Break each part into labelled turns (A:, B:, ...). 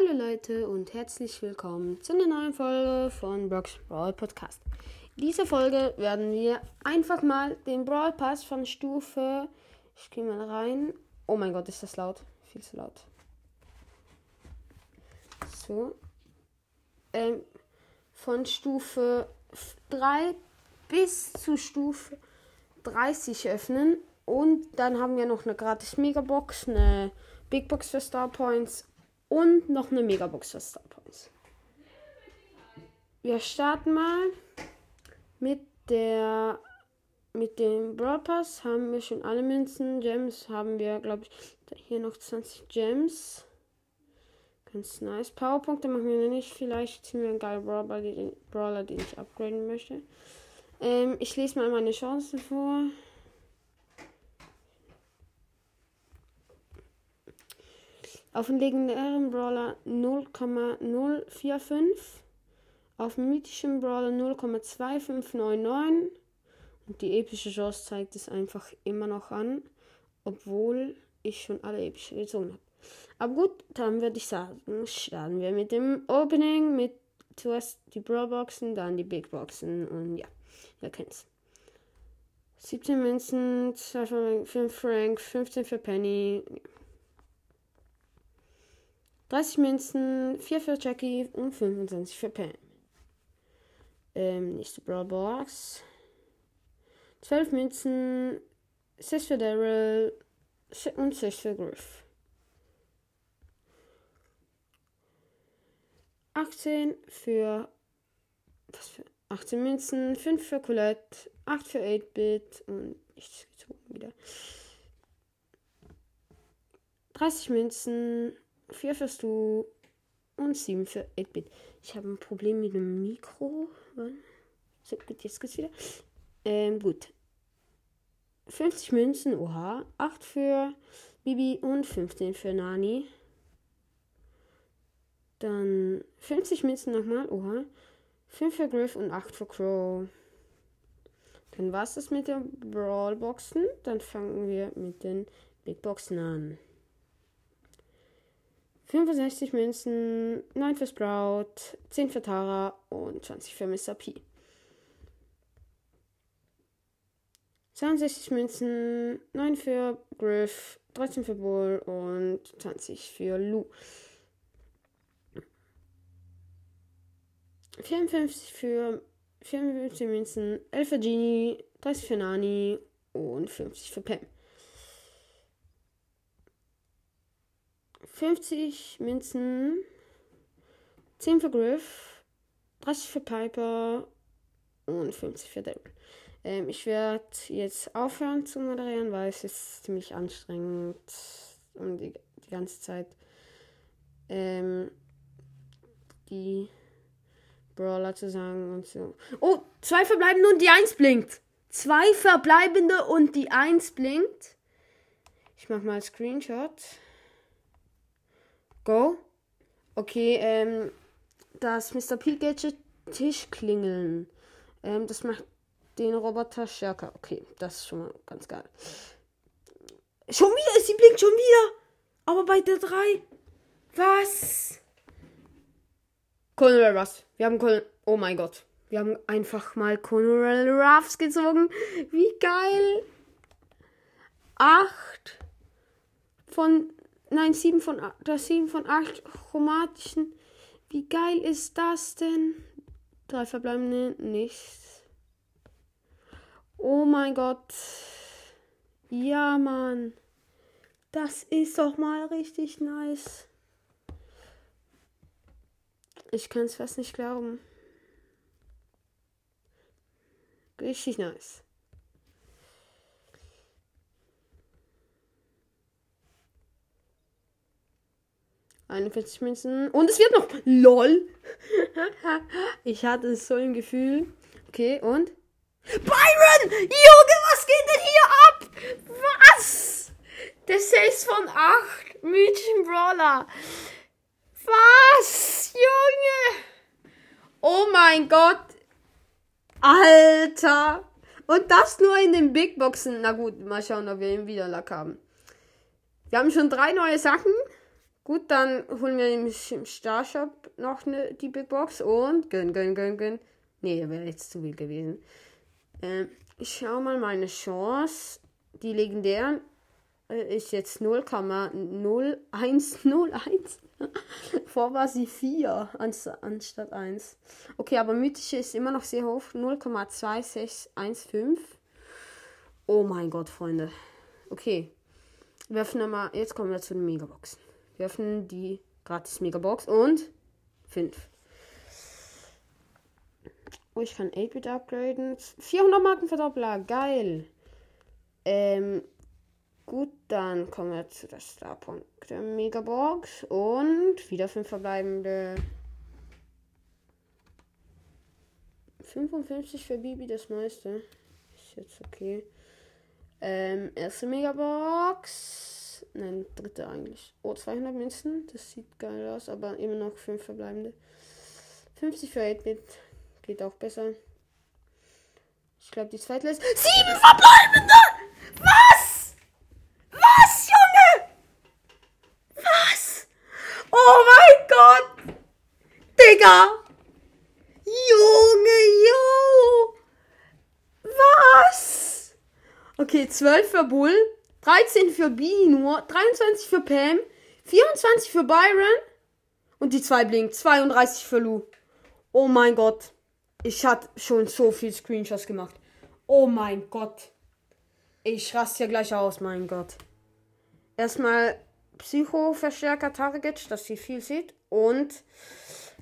A: Hallo Leute und herzlich willkommen zu einer neuen Folge von Brock's Brawl Podcast. In dieser Folge werden wir einfach mal den Brawl Pass von Stufe. Ich gehe mal rein. Oh mein Gott, ist das laut. Viel zu laut. So. Ähm, von Stufe 3 bis zu Stufe 30 öffnen. Und dann haben wir noch eine gratis Megabox, eine Big Box für Star Points und noch eine Megabox für Star Points. Wir starten mal mit der mit dem Brawl Pass haben wir schon alle Münzen. Gems haben wir, glaube ich, hier noch 20 Gems. Ganz nice. Powerpunkte machen wir noch nicht. Vielleicht ziehen wir einen geilen Brawler, den, Brawler, den ich upgraden möchte. Ähm, ich lese mal meine Chancen vor. Auf den legendären Brawler 0,045. Auf dem mythischen Brawler 0,2599. Und die epische Chance zeigt es einfach immer noch an. Obwohl ich schon alle epische gezogen habe. Aber gut, dann würde ich sagen, starten wir mit dem Opening. Mit zuerst die Brawlboxen, dann die Big Boxen. Und ja, ihr kennt's. 17 Münzen, 2 für 5 Frank, 15 für Penny. Ja. 30 Münzen, 4 für Jackie und 25 für Pam. Ähm, nächste Brawl Box. 12 Münzen, 6 für Daryl und 6 für Griff. 18 für. Was für. 18 Münzen, 5 für Colette, 8 für 8-Bit und nichts gezogen wieder. 30 Münzen, 4 für Stu und 7 für 8-Bit. Ich habe ein Problem mit dem Mikro. So, gut, jetzt geht's wieder. Ähm, gut. 50 Münzen, oha. 8 für Bibi und 15 für Nani. Dann 50 Münzen nochmal, oha. 5 für Griff und 8 für Crow. Dann war es das mit den Brawlboxen. Dann fangen wir mit den Big Boxen an. 65 Münzen, 9 für Sprout, 10 für Tara und 20 für Mr. P. 62 Münzen, 9 für Griff, 13 für Bull und 20 für Lou. 54 für 54 Münzen, 11 für Genie, 30 für Nani und 50 für Pam. 50 Münzen, 10 für Griff, 30 für Piper und 50 für Daryl. Ähm, ich werde jetzt aufhören zu moderieren, weil es ist ziemlich anstrengend um die, die ganze Zeit ähm, die Brawler zu sagen und so. Oh, zwei verbleibende und die 1 blinkt. Zwei verbleibende und die 1 blinkt. Ich mach mal Screenshot. Go. Okay, ähm, das Mr. P Gadget Tischklingeln. Ähm, das macht den Roboter stärker. Okay, das ist schon mal ganz geil. Schon wieder, sie blinkt schon wieder. Aber bei der 3. Was? Colonel Ruffs. Wir haben Colonel. Oh mein Gott. Wir haben einfach mal Colonel Ruffs gezogen. Wie geil. 8 von Nein, 7 von 8, das 7 von 8 chromatischen. Wie geil ist das denn? Drei verbleibende nichts. Oh mein Gott. Ja, Mann. Das ist doch mal richtig nice. Ich kann es fast nicht glauben. Richtig nice. 41 Münzen. Und es wird noch. LOL. ich hatte so ein Gefühl. Okay, und? Byron! Junge, was geht denn hier ab? Was? Der 6 von 8. Mädchen Brawler. Was? Junge. Oh mein Gott. Alter. Und das nur in den Big Boxen. Na gut, mal schauen, ob wir ihn wieder Lack haben. Wir haben schon drei neue Sachen. Gut, dann holen wir nämlich im Starshop noch ne, die Big Box und gönn, gönn, gönn, gönn. Nee, wäre jetzt zu viel gewesen. Ähm, ich schau mal meine Chance. Die legendären äh, ist jetzt 0,0101. Vor war sie 4 anstatt 1. Okay, aber mythische ist immer noch sehr hoch. 0,2615. Oh mein Gott, Freunde. Okay. Wir öffnen mal. Jetzt kommen wir zu den Megaboxen. Wir öffnen die gratis Megabox und 5. Oh, ich kann 8-Bit upgraden. 400 Marken Verdoppler. Geil. Ähm, gut, dann kommen wir zu der Starpunkt der Megabox. Und wieder 5 verbleibende. 55 für Bibi, das meiste. Ist jetzt okay. Ähm, erste Megabox. Nein, dritte eigentlich. Oh, 200 Münzen. Das sieht geil aus, aber immer noch 5 verbleibende. 50 für 8-Bit. Geht auch besser. Ich glaube, die zweite ist. 7 verbleibende! Was? Was, Junge? Was? Oh mein Gott! Digga! Junge, yo! Was? Okay, 12 für Bull. 13 für B nur, 23 für Pam, 24 für Byron und die zwei Blink, 32 für Lou. Oh mein Gott. Ich hatte schon so viel Screenshots gemacht. Oh mein Gott. Ich raste ja gleich aus, mein Gott. Erstmal Psycho-Verstärker Target, dass sie viel sieht. Und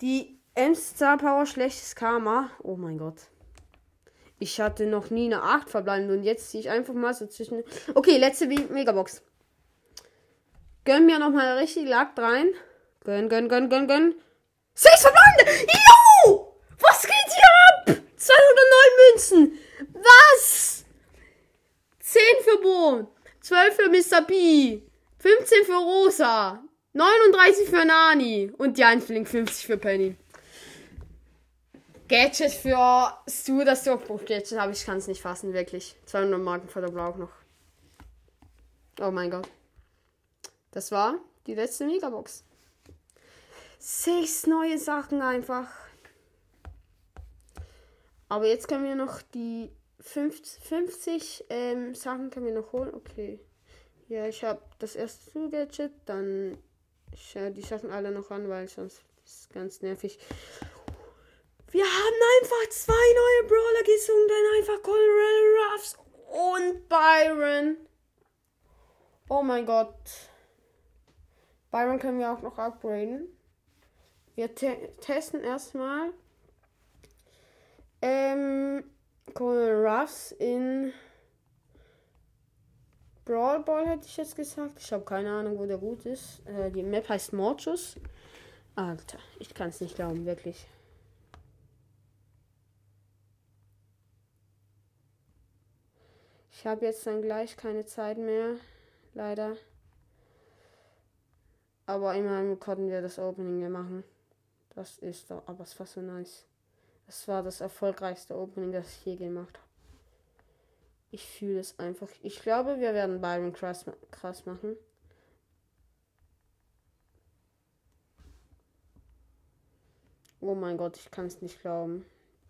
A: die M-Star Power schlechtes Karma. Oh mein Gott. Ich hatte noch nie eine 8 verbleibend und jetzt ziehe ich einfach mal so zwischen. Okay, letzte Megabox. Gönn mir nochmal richtig Lack rein. Gönn, gönn, gönn, gönn, gönn. 6 verbleibende! Jo! Was geht hier ab? 209 Münzen. Was? 10 für Bo. 12 für Mr. B. 15 für Rosa. 39 für Nani. Und die Einfling 50 für Penny. Gadget für Stu, das Durchbruch-Gadget habe ich, kann es nicht fassen, wirklich. 200 Marken für der Blau noch. Oh mein Gott. Das war die letzte Megabox. Sechs neue Sachen einfach. Aber jetzt können wir noch die 50, 50 ähm, Sachen können wir noch holen. Okay. Ja, ich habe das erste Gadget, dann schaue die Sachen alle noch an, weil sonst ist es ganz nervig. Wir haben einfach zwei neue Brawler gesungen, dann einfach Colonel Ruffs und Byron. Oh mein Gott. Byron können wir auch noch upgraden. Wir te testen erstmal ähm, Colonel Ruffs in Brawl Ball hätte ich jetzt gesagt. Ich habe keine Ahnung, wo der gut ist. Äh, die Map heißt Morchus. Alter, ich kann es nicht glauben, wirklich. Ich habe jetzt dann gleich keine Zeit mehr. Leider. Aber immerhin konnten wir das Opening machen. Das ist doch, aber es war so nice. Es war das erfolgreichste Opening, das ich je gemacht habe. Ich fühle es einfach. Ich glaube, wir werden Byron krass, krass machen. Oh mein Gott, ich kann es nicht glauben.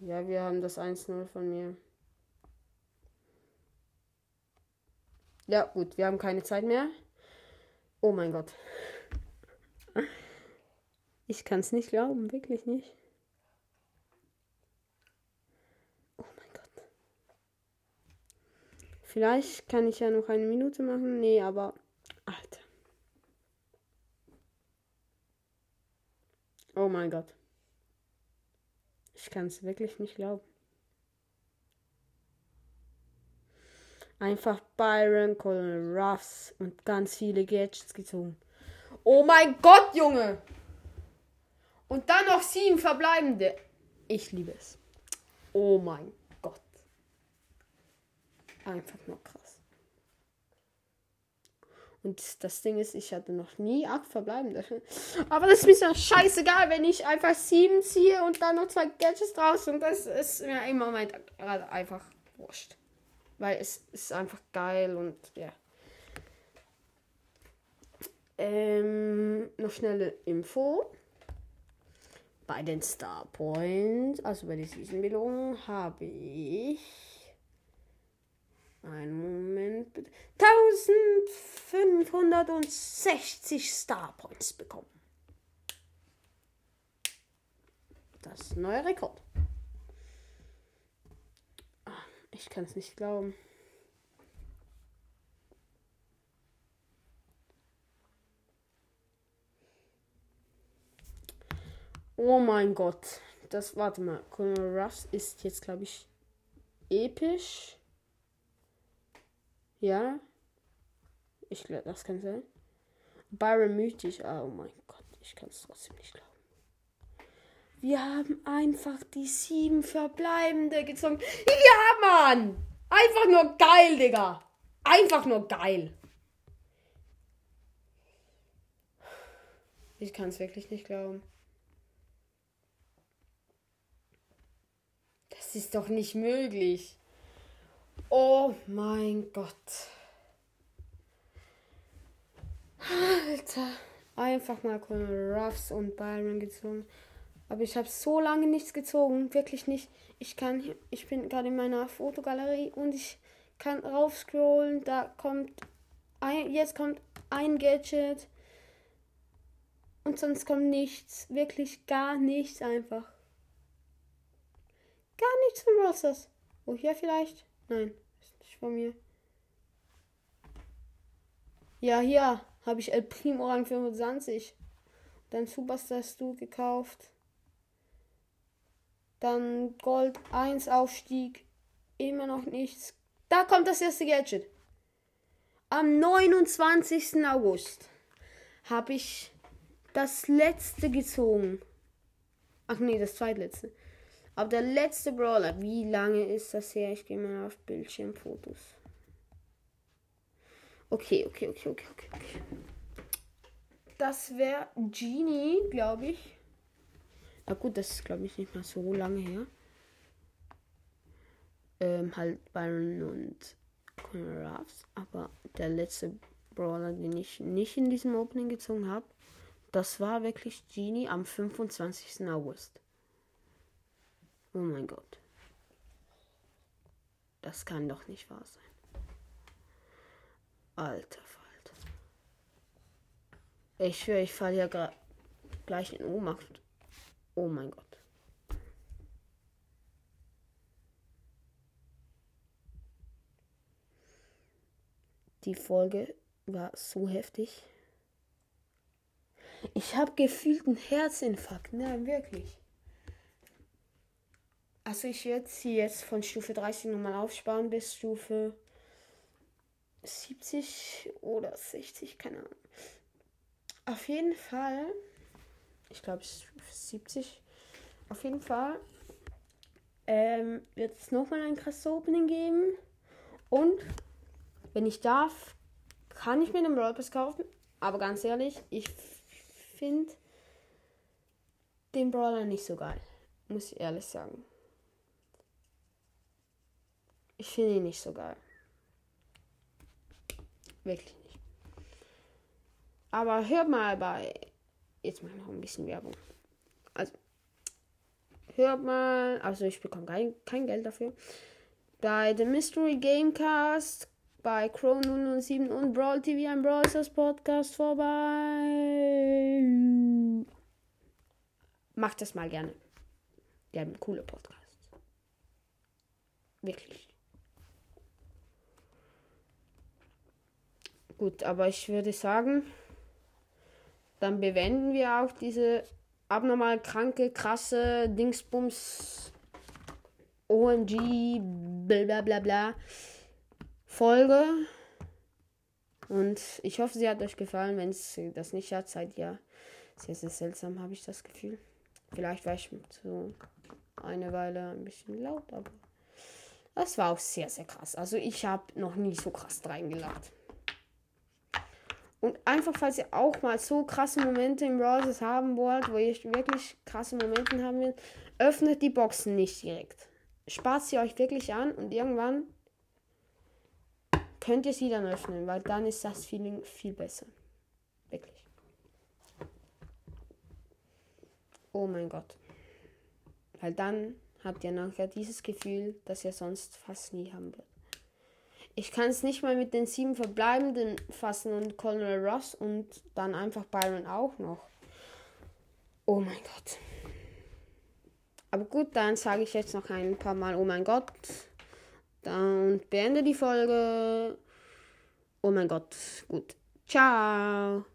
A: Ja, wir haben das 1-0 von mir. Ja, gut, wir haben keine Zeit mehr. Oh mein Gott. Ich kann es nicht glauben, wirklich nicht. Oh mein Gott. Vielleicht kann ich ja noch eine Minute machen. Nee, aber. Alter. Oh mein Gott. Ich kann es wirklich nicht glauben. Einfach Byron, Colonel Ruffs und ganz viele Gadgets gezogen. Oh mein Gott, Junge! Und dann noch sieben verbleibende. Ich liebe es. Oh mein Gott. Einfach nur krass. Und das Ding ist, ich hatte noch nie acht verbleibende. Aber das ist mir so scheißegal, wenn ich einfach sieben ziehe und dann noch zwei Gadgets draus. Und das ist mir im Moment einfach wurscht. Weil es ist einfach geil und ja. Ähm, noch schnelle Info. Bei den Star Points, also bei den Season Belohnungen, habe ich. Einen Moment bitte. 1560 Star Points bekommen. Das neuer Rekord. Ah, ich kann es nicht glauben. Oh mein Gott. Das, warte mal. Colonel Ruffs ist jetzt, glaube ich, episch. Ja. Ich glaube, das kann sein. Byron mythisch. Oh mein Gott. Ich kann es trotzdem nicht glauben. Wir haben einfach die sieben verbleibende gezogen. Ja, Mann! Einfach nur geil, Digga. Einfach nur geil. Ich kann es wirklich nicht glauben. Das ist doch nicht möglich. Oh mein Gott. Alter. Einfach mal Colonel Ruffs und Byron gezogen. Aber ich habe so lange nichts gezogen. Wirklich nicht. Ich kann, ich bin gerade in meiner Fotogalerie und ich kann raufscrollen. Da kommt ein, jetzt kommt ein Gadget. Und sonst kommt nichts. Wirklich gar nichts einfach. Gar nichts von Rosters. Oh, hier vielleicht? Nein, ist nicht von mir. Ja, hier habe ich El Primo Rang 25. Dann Superstar Stu gekauft. Dann Gold 1 Aufstieg. Immer noch nichts. Da kommt das erste Gadget. Am 29. August habe ich das letzte gezogen. Ach nee, das zweitletzte. Aber der letzte Brawler, wie lange ist das her? Ich gehe mal auf Bildschirmfotos. Okay, okay, okay, okay, okay. okay. Das wäre Genie, glaube ich. Na gut, das ist, glaube ich, nicht mal so lange her. Ähm, halt Byron und Conor Ruffs. Aber der letzte Brawler, den ich nicht in diesem Opening gezogen habe, das war wirklich Genie am 25. August. Oh mein Gott. Das kann doch nicht wahr sein. Alter Falter. Ich schwöre, ich falle ja gleich in Ohnmacht. Oh mein Gott. Die Folge war so heftig. Ich habe gefühlt einen Herzinfarkt. Nein, wirklich. Also ich werde sie jetzt von Stufe 30 nochmal aufsparen bis Stufe 70 oder 60, keine Ahnung. Auf jeden Fall, ich glaube 70, auf jeden Fall ähm, wird es nochmal ein krasses Opening geben. Und wenn ich darf, kann ich mir den Brawl Pass kaufen. Aber ganz ehrlich, ich finde den Brawler nicht so geil. Muss ich ehrlich sagen. Ich finde ihn nicht so geil. Wirklich nicht. Aber hört mal bei. Jetzt mal noch ein bisschen Werbung. Also, hört mal. Also, ich bekomme kein, kein Geld dafür. Bei The Mystery Gamecast, bei Crow 007 und Brawl TV, ein Brawl Podcast vorbei. Macht das mal gerne. Die haben coole Podcasts. Wirklich. Gut, aber ich würde sagen, dann bewenden wir auch diese abnormal kranke, krasse Dingsbums OMG bla bla bla Folge. Und ich hoffe, sie hat euch gefallen. Wenn es das nicht hat, seid ihr sehr, sehr seltsam, habe ich das Gefühl. Vielleicht war ich so eine Weile ein bisschen laut, aber das war auch sehr, sehr krass. Also ich habe noch nie so krass reingeladen. Und einfach, falls ihr auch mal so krasse Momente im Browser haben wollt, wo ihr wirklich krasse Momente haben wollt, öffnet die Boxen nicht direkt. Spart sie euch wirklich an und irgendwann könnt ihr sie dann öffnen, weil dann ist das Feeling viel besser. Wirklich. Oh mein Gott. Weil dann habt ihr nachher dieses Gefühl, das ihr sonst fast nie haben werdet. Ich kann es nicht mal mit den sieben Verbleibenden fassen und Colonel Ross und dann einfach Byron auch noch. Oh mein Gott. Aber gut, dann sage ich jetzt noch ein paar Mal Oh mein Gott. Dann beende die Folge. Oh mein Gott. Gut. Ciao.